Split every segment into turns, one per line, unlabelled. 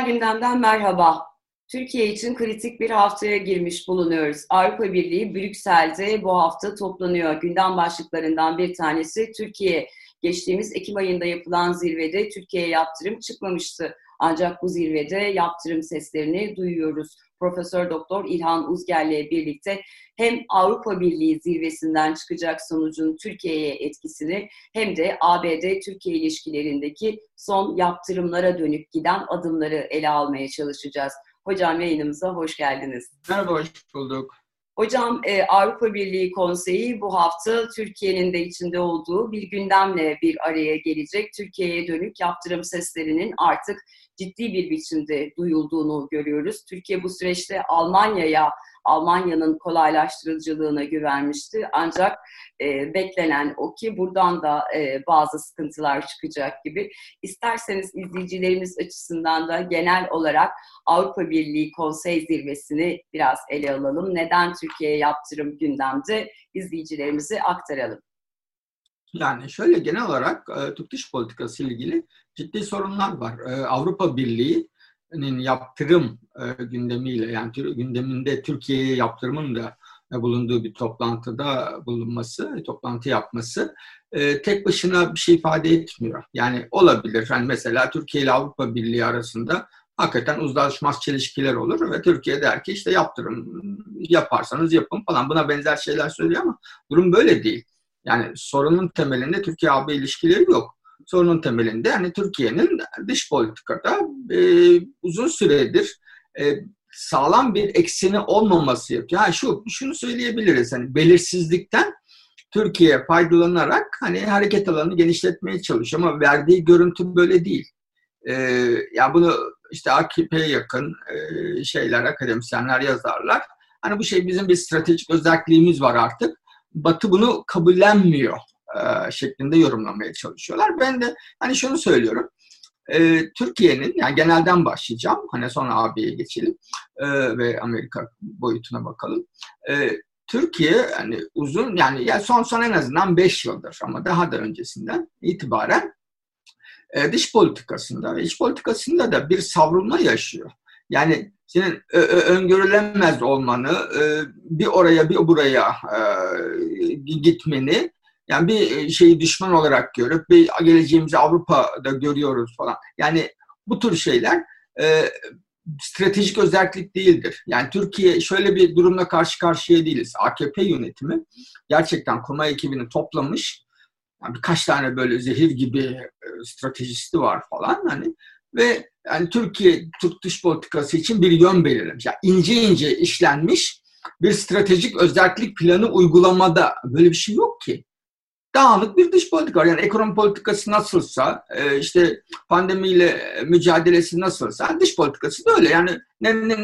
Küresel gündemden merhaba. Türkiye için kritik bir haftaya girmiş bulunuyoruz. Avrupa Birliği Brüksel'de bu hafta toplanıyor. Gündem başlıklarından bir tanesi Türkiye. Geçtiğimiz Ekim ayında yapılan zirvede Türkiye'ye yaptırım çıkmamıştı. Ancak bu zirvede yaptırım seslerini duyuyoruz. Profesör Doktor İlhan Uzger'le birlikte hem Avrupa Birliği zirvesinden çıkacak sonucun Türkiye'ye etkisini hem de ABD-Türkiye ilişkilerindeki son yaptırımlara dönük giden adımları ele almaya çalışacağız. Hocam yayınımıza hoş geldiniz.
Merhaba, hoş bulduk.
Hocam e, Avrupa Birliği Konseyi bu hafta Türkiye'nin de içinde olduğu bir gündemle bir araya gelecek. Türkiye'ye dönük yaptırım seslerinin artık ciddi bir biçimde duyulduğunu görüyoruz. Türkiye bu süreçte Almanya'ya Almanya'nın kolaylaştırıcılığına güvenmişti. Ancak e, beklenen o ki buradan da e, bazı sıkıntılar çıkacak gibi. İsterseniz izleyicilerimiz açısından da genel olarak Avrupa Birliği Konsey Zirvesi'ni biraz ele alalım. Neden Türkiye'ye yaptırım gündemde izleyicilerimizi aktaralım.
Yani şöyle genel olarak e, Türk dış politikası ile ilgili ciddi sorunlar var. E, Avrupa Birliği yaptırım e, gündemiyle yani gündeminde Türkiye'ye yaptırımın da e, bulunduğu bir toplantıda bulunması, toplantı yapması e, tek başına bir şey ifade etmiyor. Yani olabilir. Yani mesela Türkiye ile Avrupa Birliği arasında hakikaten uzlaşmaz çelişkiler olur ve Türkiye der ki işte yaptırım yaparsanız yapın falan buna benzer şeyler söylüyor ama durum böyle değil. Yani sorunun temelinde Türkiye-AB ilişkileri yok sorunun temelinde yani Türkiye'nin dış politikada e, uzun süredir e, sağlam bir ekseni olmaması yapıyor. Yani şu şunu söyleyebiliriz hani belirsizlikten Türkiye faydalanarak hani hareket alanını genişletmeye çalışıyor ama verdiği görüntü böyle değil. E, ya bunu işte AKP'ye yakın e, şeyler, akademisyenler yazarlar. Hani bu şey bizim bir stratejik özelliğimiz var artık. Batı bunu kabullenmiyor e, şeklinde yorumlamaya çalışıyorlar. Ben de hani şunu söylüyorum. E, Türkiye'nin yani genelden başlayacağım. Hani sonra AB'ye geçelim e, ve Amerika boyutuna bakalım. E, Türkiye yani uzun yani ya son son en azından 5 yıldır ama daha da öncesinden itibaren e, dış politikasında ve iç politikasında da bir savrulma yaşıyor. Yani senin öngörülemez olmanı, e, bir oraya bir buraya e, gitmeni yani bir e, şeyi düşman olarak görüp bir geleceğimizi Avrupa'da görüyoruz falan. Yani bu tür şeyler stratejik özellik değildir. Yani Türkiye şöyle bir durumla karşı karşıya değiliz. AKP yönetimi gerçekten kurma ekibini toplamış. Yani birkaç tane böyle zehir gibi stratejisti var falan hani ve yani Türkiye Türk dış politikası için bir yön belirlemiş. Yani ince ince işlenmiş bir stratejik özellik planı uygulamada böyle bir şey yok ki dağınık bir dış politika var. Yani ekonomi politikası nasılsa, e, işte pandemiyle mücadelesi nasılsa dış politikası da öyle. Yani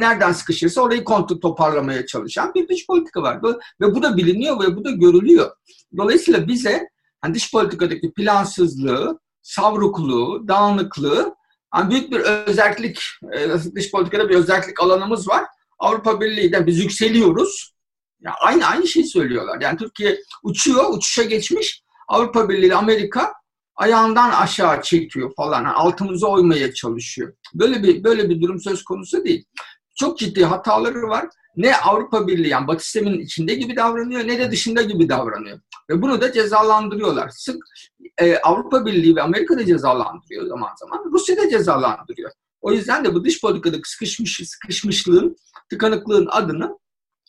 nereden sıkışırsa orayı kontrol toparlamaya çalışan bir dış politika var. Ve bu da biliniyor ve bu da görülüyor. Dolayısıyla bize yani dış politikadaki plansızlığı, savrukluğu, dağınıklığı yani büyük bir özellik, e, dış politikada bir özellik alanımız var. Avrupa Birliği'den biz yükseliyoruz ya aynı aynı şeyi söylüyorlar. Yani Türkiye uçuyor, uçuşa geçmiş. Avrupa Birliği Amerika ayağından aşağı çekiyor falan. Yani altımıza oymaya çalışıyor. Böyle bir böyle bir durum söz konusu değil. Çok ciddi hataları var. Ne Avrupa Birliği yani Batı sisteminin içinde gibi davranıyor ne de dışında gibi davranıyor. Ve bunu da cezalandırıyorlar. Sık e, Avrupa Birliği ve Amerika da cezalandırıyor zaman zaman. Rusya da cezalandırıyor. O yüzden de bu dış politikadaki sıkışmış, sıkışmışlığın, tıkanıklığın adını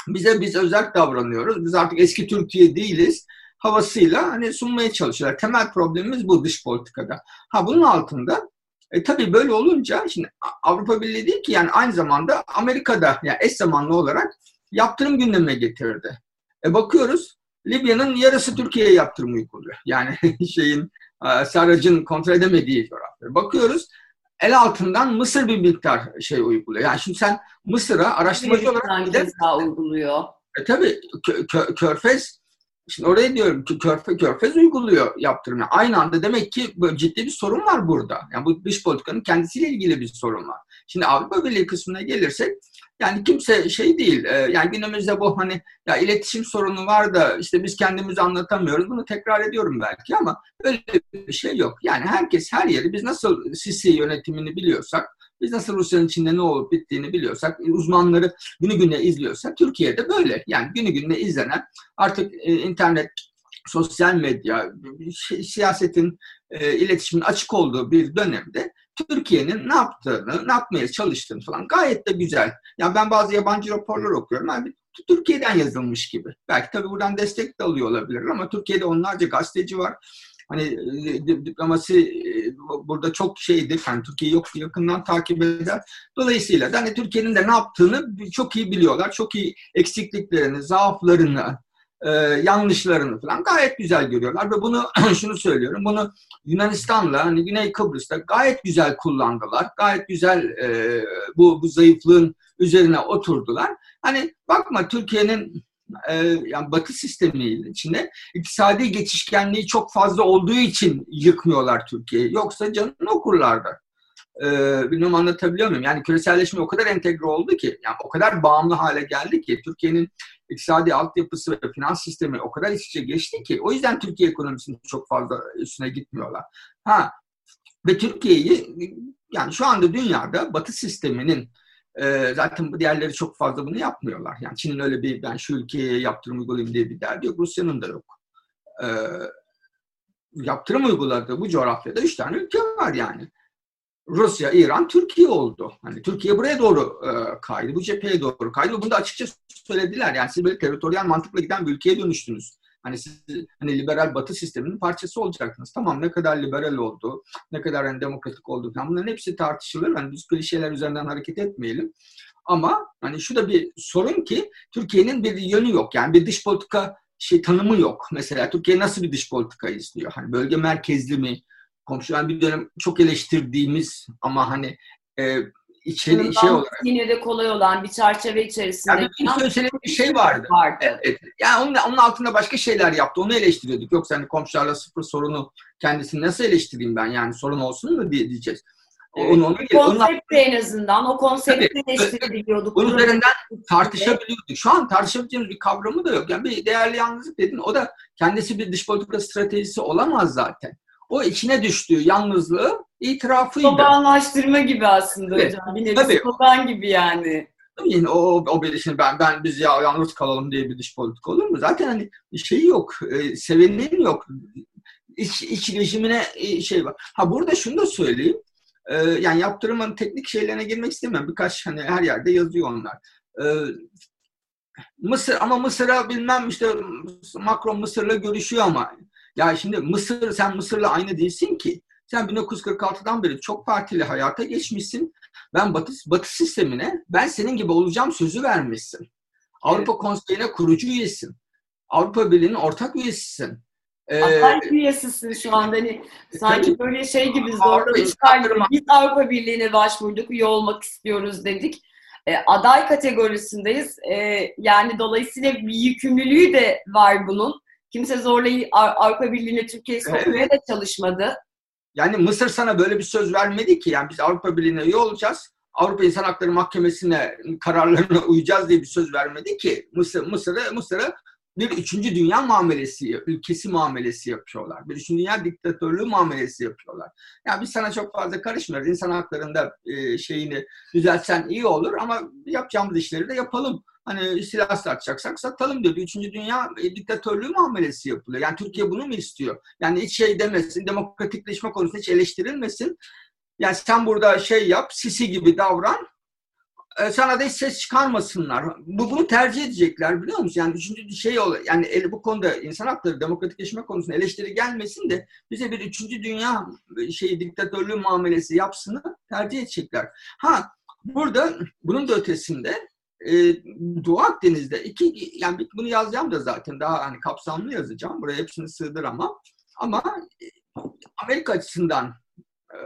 bize biz özel davranıyoruz. Biz artık eski Türkiye değiliz havasıyla hani sunmaya çalışıyorlar. Temel problemimiz bu dış politikada. Ha bunun altında e, tabii böyle olunca şimdi Avrupa Birliği değil ki yani aynı zamanda Amerika'da yani eş zamanlı olarak yaptırım gündemine getirdi. E, bakıyoruz Libya'nın yarısı Türkiye'ye yaptırım uyguluyor. Yani şeyin e, Sarrac'ın kontrol edemediği coğrafya. Bakıyoruz el altından Mısır bir miktar şey uyguluyor. Yani şimdi sen Mısır'a araştırmacı olarak
gidip... uyguluyor.
E tabii kö, kö, Körfez Şimdi oraya diyorum ki Körfez, Körfez uyguluyor yaptırımı. Aynı anda demek ki ciddi bir sorun var burada. Yani bu dış politikanın kendisiyle ilgili bir sorun var. Şimdi Avrupa Birliği kısmına gelirsek yani kimse şey değil. E, yani günümüzde bu hani ya iletişim sorunu var da işte biz kendimizi anlatamıyoruz. Bunu tekrar ediyorum belki ama öyle bir şey yok. Yani herkes her yeri biz nasıl Sisi yönetimini biliyorsak Biz nasıl Rusya'nın içinde ne olup bittiğini biliyorsak, uzmanları günü güne izliyorsak Türkiye'de böyle. Yani günü güne izlenen artık e, internet, sosyal medya, siyasetin, e, iletişimin açık olduğu bir dönemde Türkiye'nin ne yaptığını, ne yapmaya çalıştığını falan gayet de güzel. Yani ben bazı yabancı raporlar okuyorum. Yani Türkiye'den yazılmış gibi. Belki tabii buradan destek de alıyor olabilir ama Türkiye'de onlarca gazeteci var. Hani e, diplomasi e, burada çok şeydir. Yani Türkiye yok yakından takip eder. Dolayısıyla da hani Türkiye'nin de ne yaptığını çok iyi biliyorlar. Çok iyi eksikliklerini, zaaflarını, e, yanlışlarını falan gayet güzel görüyorlar ve bunu şunu söylüyorum bunu Yunanistan'la hani Güney Kıbrıs'ta gayet güzel kullandılar. Gayet güzel e, bu bu zayıflığın üzerine oturdular. Hani bakma Türkiye'nin e, yani Batı sistemi içinde iktisadi geçişkenliği çok fazla olduğu için yıkmıyorlar Türkiye'yi. Yoksa canını okurlardı. Ee, bilmiyorum anlatabiliyor muyum? Yani küreselleşme o kadar entegre oldu ki, yani o kadar bağımlı hale geldi ki Türkiye'nin iktisadi altyapısı ve finans sistemi o kadar iç içe geçti ki o yüzden Türkiye ekonomisinin çok fazla üstüne gitmiyorlar. Ha ve Türkiye'yi yani şu anda dünyada Batı sisteminin e, zaten bu diğerleri çok fazla bunu yapmıyorlar. Yani Çin'in öyle bir ben şu ülkeye yaptırım uygulayayım diye bir derdi yok. Rusya'nın da yok. E, yaptırım uyguladığı bu coğrafyada üç tane ülke var yani. Rusya, İran, Türkiye oldu. Hani Türkiye buraya doğru e, kaydı, bu cepheye doğru kaydı. Bunu da açıkça söylediler. Yani siz böyle teritoryal mantıkla giden bir ülkeye dönüştünüz. Hani siz hani liberal batı sisteminin parçası olacaktınız. Tamam ne kadar liberal oldu, ne kadar hani demokratik oldu falan bunların hepsi tartışılır. Hani biz klişeler üzerinden hareket etmeyelim. Ama hani şu da bir sorun ki Türkiye'nin bir yönü yok. Yani bir dış politika şey tanımı yok. Mesela Türkiye nasıl bir dış politika istiyor? Hani bölge merkezli mi? Komşu yani bir dönem çok eleştirdiğimiz ama hani e, içeri Bundan şey olarak.
Yine de kolay olan bir çerçeve içerisinde.
Yani bir söylediği bir şey vardı. vardı. Evet. Yani onun, onun altında başka şeyler yaptı. Onu eleştiriyorduk. Yoksa hani komşularla sıfır sorunu kendisini nasıl eleştireyim ben yani sorun olsun mu diye diyeceğiz.
Evet. Onu, onu, konsept en azından o konsepti eleştirebiliyorduk.
Bunun üzerinden tartışabiliyorduk. Şu an tartışabileceğimiz bir kavramı da yok. Yani bir değerli yalnızlık dedin. O da kendisi bir dış politika stratejisi olamaz zaten o içine düştüğü yalnızlığı itirafıydı.
Sobanlaştırma gibi aslında evet. hocam. Bir nevi Tabii. soban gibi yani.
Yani o, o bir şimdi ben ben biz ya yalnız kalalım diye bir dış politik olur mu? Zaten hani şeyi yok, e, sevenin yok. İç, iç rejimine e, şey var. Ha burada şunu da söyleyeyim. E, yani yaptırımın teknik şeylerine girmek istemem. Birkaç hani her yerde yazıyor onlar. E, Mısır ama Mısır'a bilmem işte Macron Mısır'la görüşüyor ama ya şimdi Mısır, sen Mısır'la aynı değilsin ki. Sen 1946'dan beri çok partili hayata geçmişsin. Ben Batı, Batı sistemine ben senin gibi olacağım sözü vermişsin. Avrupa evet. Konseyi'ne kurucu üyesin. Avrupa Birliği'nin ortak üyesisin.
Ee, Aday üyesisin şu anda. Hani sanki böyle şey gibi zorla çıkardım. Biz Avrupa Birliği'ne başvurduk, üye olmak istiyoruz dedik. E, aday kategorisindeyiz. E, yani dolayısıyla bir yükümlülüğü de var bunun. Kimse zorlayı Avrupa Birliği'ne Türkiye'yi sokmaya evet. da çalışmadı.
Yani Mısır sana böyle bir söz vermedi ki. Yani biz Avrupa Birliği'ne üye olacağız. Avrupa İnsan Hakları Mahkemesi'ne kararlarına uyacağız diye bir söz vermedi ki. Mısır Mısır'a Mısır'a bir üçüncü dünya muamelesi, ülkesi muamelesi yapıyorlar. Bir üçüncü dünya diktatörlüğü muamelesi yapıyorlar. Yani biz sana çok fazla karışmıyoruz. İnsan haklarında şeyini düzeltsen iyi olur ama yapacağımız işleri de yapalım hani silah satacaksak satalım diyor. Üçüncü dünya e, diktatörlüğü muamelesi yapılıyor. Yani Türkiye bunu mu istiyor? Yani hiç şey demesin, demokratikleşme konusunda hiç eleştirilmesin. Yani sen burada şey yap, Sisi gibi davran, e, sana da hiç ses çıkarmasınlar. Bu bunu tercih edecekler biliyor musun? Yani üçüncü şey ol yani bu konuda insan hakları demokratikleşme konusunda eleştiri gelmesin de bize bir üçüncü dünya e, şeyi diktatörlüğü muamelesi yapsını tercih edecekler. Ha burada bunun da ötesinde e, Doğu Akdeniz'de iki yani bunu yazacağım da zaten daha hani kapsamlı yazacağım. Buraya hepsini sığdıramam. Ama e, Amerika açısından e,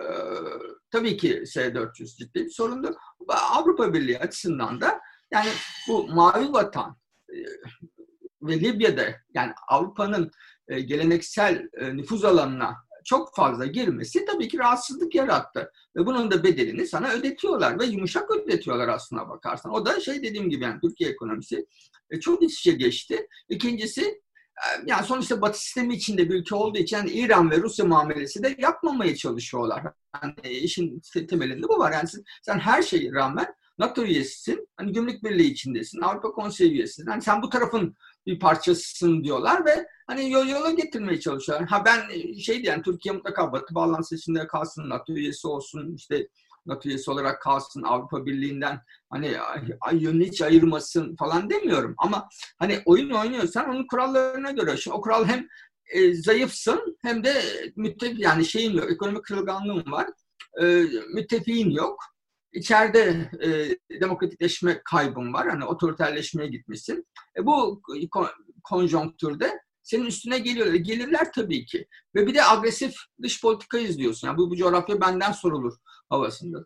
tabii ki S-400 ciddi bir sorundu. Avrupa Birliği açısından da yani bu mavi vatan e, ve Libya'da yani Avrupa'nın geleneksel nüfuz alanına çok fazla girmesi tabii ki rahatsızlık yarattı. Ve bunun da bedelini sana ödetiyorlar ve yumuşak ödetiyorlar aslına bakarsan. O da şey dediğim gibi yani Türkiye ekonomisi e, çok iç içe geçti. İkincisi yani sonuçta Batı sistemi içinde bir ülke olduğu için yani İran ve Rusya muamelesi de yapmamaya çalışıyorlar. Yani işin temelinde bu var. Yani sen her şeye rağmen NATO üyesisin, hani gümrük birliği içindesin, Avrupa Konseyi üyesisin. Hani sen bu tarafın bir parçasısın diyorlar ve hani yol yola getirmeye çalışıyorlar. Ha ben şey diyen Türkiye mutlaka Batı bağlantısı içinde kalsın, NATO üyesi olsun, işte NATO üyesi olarak kalsın, Avrupa Birliği'nden hani yönünü hiç ayırmasın falan demiyorum. Ama hani oyun oynuyorsan onun kurallarına göre. Şimdi o kural hem e, zayıfsın hem de müttefik yani şeyin yok, ekonomik kırılganlığın var. E, müttefiğin yok. İçeride e, demokratikleşme kaybın var. Hani otoriterleşmeye gitmişsin. E, bu konjonktürde senin üstüne geliyorlar. Gelirler tabii ki. Ve bir de agresif dış politika izliyorsun. Yani bu, bu coğrafya benden sorulur havasında.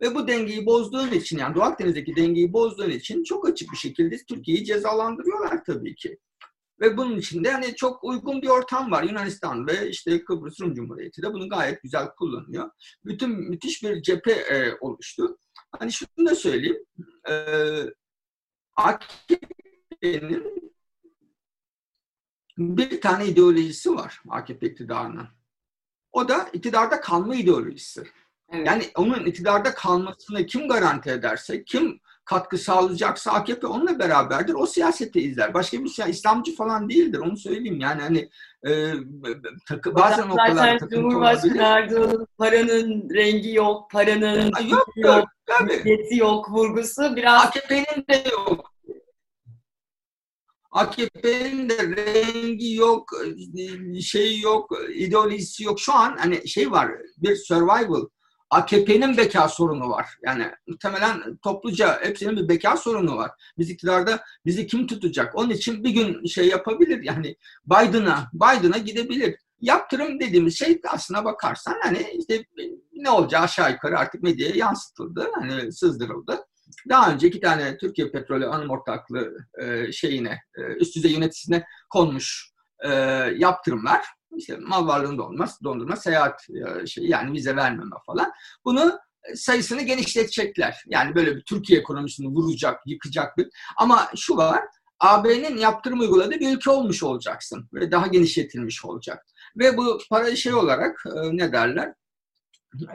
Ve bu dengeyi bozduğun için yani Doğu Akdeniz'deki dengeyi bozduğun için çok açık bir şekilde Türkiye'yi cezalandırıyorlar tabii ki. Ve bunun içinde hani çok uygun bir ortam var. Yunanistan ve işte Kıbrıs Rum Cumhuriyeti de bunu gayet güzel kullanıyor. Bütün müthiş bir cephe e, oluştu. Hani şunu da söyleyeyim. E, AKP'nin bir tane ideolojisi var AKP iktidarının. O da iktidarda kalma ideolojisi. Evet. Yani onun iktidarda kalmasını kim garanti ederse, kim katkı sağlayacaksa AKP onunla beraberdir. O siyaseti izler. Başka bir şey İslamcı falan değildir. Onu söyleyeyim. Yani hani e, takı, bazen o kadar takıntı
Cumhurbaşkanı Erdoğan'ın paranın rengi yok, paranın yok, yok, yok, yok vurgusu biraz
AKP'nin de yok. AKP'nin de rengi yok, şey yok, ideolojisi yok. Şu an hani şey var, bir survival AKP'nin beka sorunu var. Yani muhtemelen topluca hepsinin bir beka sorunu var. Biz iktidarda bizi kim tutacak? Onun için bir gün şey yapabilir yani Biden'a Biden'a gidebilir. Yaptırım dediğimiz şey aslına bakarsan hani işte ne olacağı aşağı yukarı artık medyaya yansıtıldı. Hani sızdırıldı. Daha önce iki tane Türkiye Petrolü Anonim Ortaklığı e, şeyine, e, üst düzey yöneticisine konmuş e, yaptırımlar işte mal varlığını dondurma, dondurma seyahat e, şey yani vize vermeme falan. Bunu e, sayısını genişletecekler. Yani böyle bir Türkiye ekonomisini vuracak, yıkacak bir. Ama şu var, AB'nin yaptırım uyguladığı bir ülke olmuş olacaksın. Ve daha genişletilmiş olacak. Ve bu para şey olarak e, ne derler?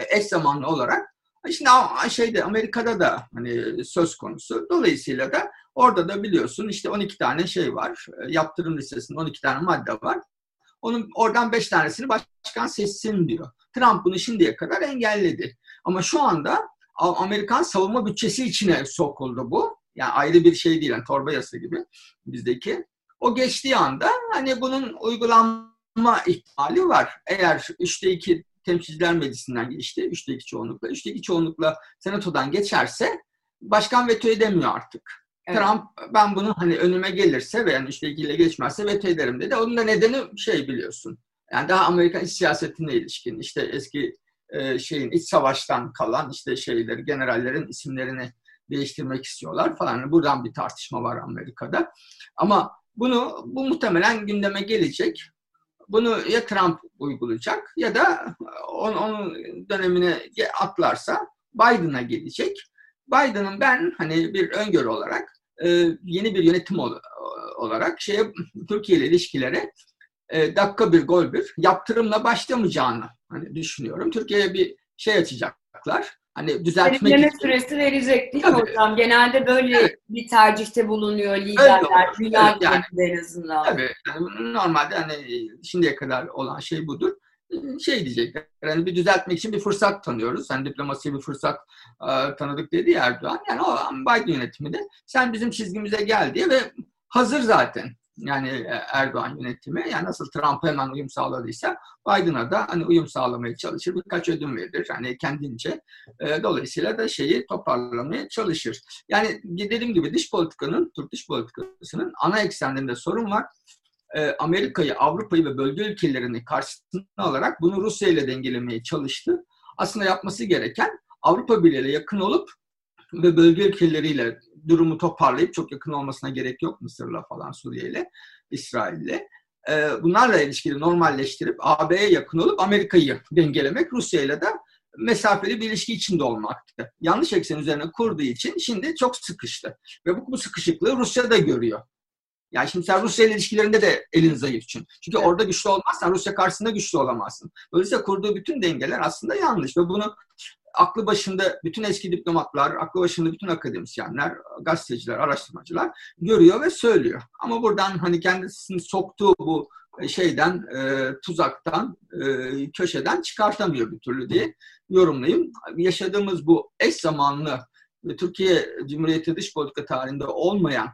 Eş zamanlı olarak Şimdi şeyde Amerika'da da hani söz konusu. Dolayısıyla da orada da biliyorsun işte 12 tane şey var. Yaptırım listesinde 12 tane madde var. Onun oradan beş tanesini başkan seçsin diyor. Trump bunu şimdiye kadar engelledi. Ama şu anda Amerikan savunma bütçesi içine sokuldu bu. Yani ayrı bir şey değil, yani torba yasa gibi bizdeki. O geçtiği anda hani bunun uygulanma ihtimali var. Eğer üçte iki temsilciler meclisinden geçti, üçte iki çoğunlukla, üçte iki çoğunlukla senatodan geçerse başkan veto edemiyor artık. Evet. Trump ben bunu hani önüme gelirse ve yani işte ilgili geçmezse veto ederim dedi. Onun da nedeni şey biliyorsun. Yani daha Amerikan iç siyasetine ilişkin işte eski e, şeyin iç savaştan kalan işte şeyleri generallerin isimlerini değiştirmek istiyorlar falan. Yani buradan bir tartışma var Amerika'da. Ama bunu bu muhtemelen gündeme gelecek. Bunu ya Trump uygulayacak ya da onun, onun dönemine atlarsa Biden'a gelecek. Biden'ın ben hani bir öngörü olarak yeni bir yönetim olarak şeye Türkiye ile ilişkilere e, dakika bir gol bir yaptırımla başlamayacağını hani düşünüyorum. Türkiye'ye bir şey açacaklar. Hani düzeltmek
Bekleme için. süresi verecek değil mi hocam? Genelde böyle evet. bir tercihte bulunuyor liderler, dünya evet, yani, en azından.
Tabii. Yani normalde hani şimdiye kadar olan şey budur şey diyecek. Yani bir düzeltmek için bir fırsat tanıyoruz. Sen diplomasiye bir fırsat e, tanıdık dedi ya Erdoğan. Yani o Biden yönetimi de sen bizim çizgimize gel diye ve hazır zaten. Yani e, Erdoğan yönetimi yani nasıl Trump'a hemen uyum sağladıysa Biden'a da hani uyum sağlamaya çalışır. Birkaç ödün verir hani kendince. E, dolayısıyla da şeyi toparlamaya çalışır. Yani dediğim gibi dış politikanın, Türk dış politikasının ana eksenlerinde sorun var. E, Amerika'yı, Avrupa'yı ve bölge ülkelerini karşısına alarak bunu Rusya ile dengelemeye çalıştı. Aslında yapması gereken Avrupa Birliği'yle yakın olup ve bölge ülkeleriyle durumu toparlayıp çok yakın olmasına gerek yok Mısır'la falan Suriye'yle, İsrail'le. E, bunlarla ilişkili normalleştirip AB'ye yakın olup Amerika'yı dengelemek, Rusya ile de mesafeli bir ilişki içinde olmaktı. Yanlış eksen üzerine kurduğu için şimdi çok sıkıştı. Ve bu, bu sıkışıklığı Rusya da görüyor. Yani şimdi sen Rusya ile ilişkilerinde de elin zayıf çünkü. Çünkü evet. orada güçlü olmazsan Rusya karşısında güçlü olamazsın. Dolayısıyla kurduğu bütün dengeler aslında yanlış ve bunu aklı başında bütün eski diplomatlar, aklı başında bütün akademisyenler, gazeteciler, araştırmacılar görüyor ve söylüyor. Ama buradan hani kendisini soktuğu bu şeyden, e, tuzaktan, e, köşeden çıkartamıyor bir türlü diye yorumlayayım. Yaşadığımız bu eş zamanlı ve Türkiye Cumhuriyeti dış politika tarihinde olmayan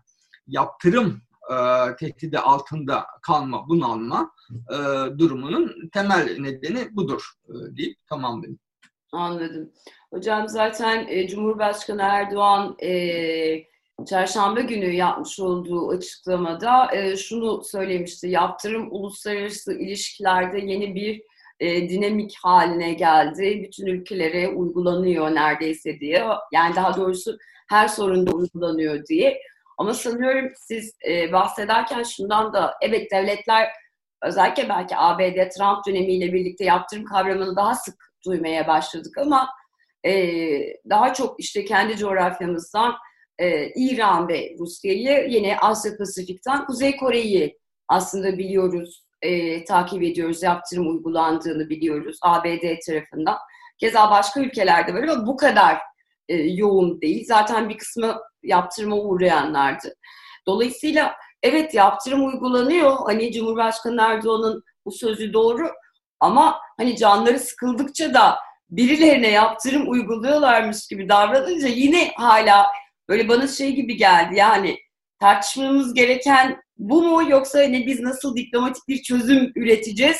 yaptırım e, tehdidi altında kalma, bunalma e, durumunun temel nedeni budur e, deyip tamamlayayım.
Anladım. Hocam zaten e, Cumhurbaşkanı Erdoğan e, çarşamba günü yapmış olduğu açıklamada e, şunu söylemişti. Yaptırım uluslararası ilişkilerde yeni bir e, dinamik haline geldi. Bütün ülkelere uygulanıyor neredeyse diye. Yani daha doğrusu her sorunda uygulanıyor diye. Ama sanıyorum siz e, bahsederken şundan da evet devletler özellikle belki ABD Trump dönemiyle birlikte yaptırım kavramını daha sık duymaya başladık ama e, daha çok işte kendi coğrafyamızdan e, İran ve Rusya'yı yine Asya Pasifik'ten Kuzey Kore'yi aslında biliyoruz, e, takip ediyoruz, yaptırım uygulandığını biliyoruz ABD tarafından. Keza başka ülkelerde var ama bu kadar e, yoğun değil. Zaten bir kısmı yaptırıma uğrayanlardı. Dolayısıyla evet yaptırım uygulanıyor. Hani Cumhurbaşkanı Erdoğan'ın bu sözü doğru ama hani canları sıkıldıkça da birilerine yaptırım uyguluyorlarmış gibi davranınca yine hala böyle bana şey gibi geldi yani tartışmamız gereken bu mu yoksa hani biz nasıl diplomatik bir çözüm üreteceğiz?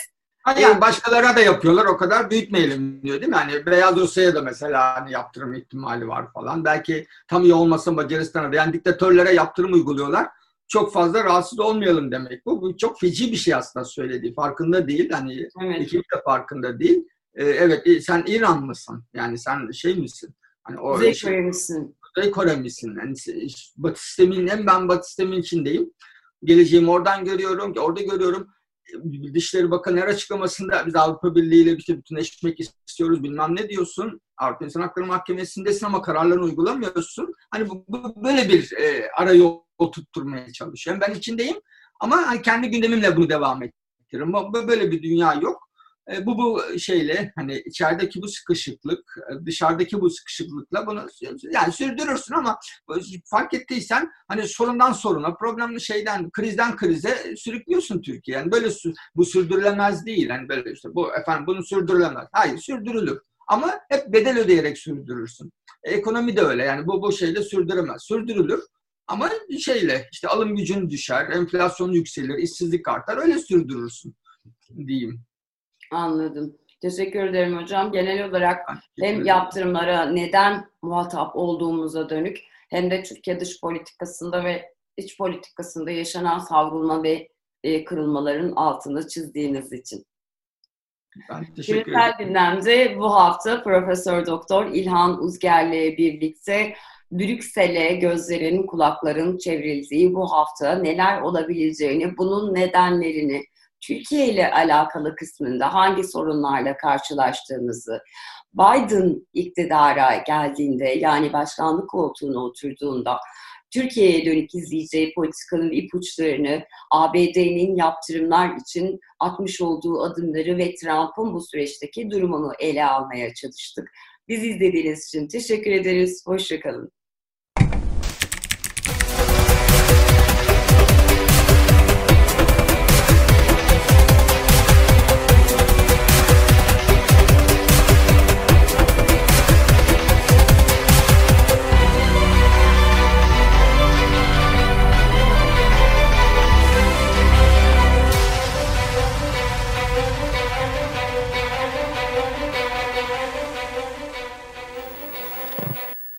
Yani başkalarına da yapıyorlar o kadar büyütmeyelim diyor değil mi? Hani Beyaz Rusya'ya da mesela hani yaptırım ihtimali var falan. Belki tam iyi olmasın Macaristan'a da yani diktatörlere yaptırım uyguluyorlar. Çok fazla rahatsız olmayalım demek bu. Bu çok feci bir şey aslında söylediği. Farkında değil. Hani evet. ekip de farkında değil. Ee, evet e, sen İran mısın? Yani sen şey misin? Hani
o Kuzey Kore misin?
Kuzey Kore misin? Yani Batı sisteminin hem ben Batı sistemin içindeyim. Geleceğimi oradan görüyorum, orada görüyorum Dışişleri Bakanı her açıklamasında biz Avrupa Birliği ile işte bütünleşmek istiyoruz bilmem ne diyorsun. Avrupa İnsan Hakları Mahkemesi'ndesin ama kararlarını uygulamıyorsun. Hani bu, bu böyle bir e, ara yol tutturmaya çalışıyorum. Ben içindeyim ama hani kendi gündemimle bunu devam ettiririm. Böyle bir dünya yok. E, bu bu şeyle hani içerideki bu sıkışıklık, e, dışarıdaki bu sıkışıklıkla bunu yani sürdürürsün ama fark ettiysen hani sorundan soruna, problemli şeyden, krizden krize sürüklüyorsun Türkiye. Yani böyle bu sürdürülemez değil. Yani böyle işte bu efendim bunu sürdürülemez. Hayır sürdürülür. Ama hep bedel ödeyerek sürdürürsün. E, ekonomi de öyle. Yani bu bu şeyle sürdüremez. Sürdürülür. Ama şeyle işte alım gücün düşer, enflasyon yükselir, işsizlik artar. Öyle sürdürürsün diyeyim.
Anladım. Teşekkür ederim hocam. Genel olarak hem yaptırımlara neden muhatap olduğumuza dönük hem de Türkiye dış politikasında ve iç politikasında yaşanan savrulma ve e, kırılmaların altını çizdiğiniz için. Ben teşekkür Küresel gündemde bu hafta Profesör Doktor İlhan Uzger'le birlikte Brüksel'e gözlerin, kulakların çevrildiği bu hafta neler olabileceğini, bunun nedenlerini, Türkiye ile alakalı kısmında hangi sorunlarla karşılaştığımızı, Biden iktidara geldiğinde yani başkanlık koltuğuna oturduğunda Türkiye'ye dönük izleyeceği politikanın ipuçlarını, ABD'nin yaptırımlar için atmış olduğu adımları ve Trump'ın bu süreçteki durumunu ele almaya çalıştık. Biz izlediğiniz için teşekkür ederiz. Hoşçakalın.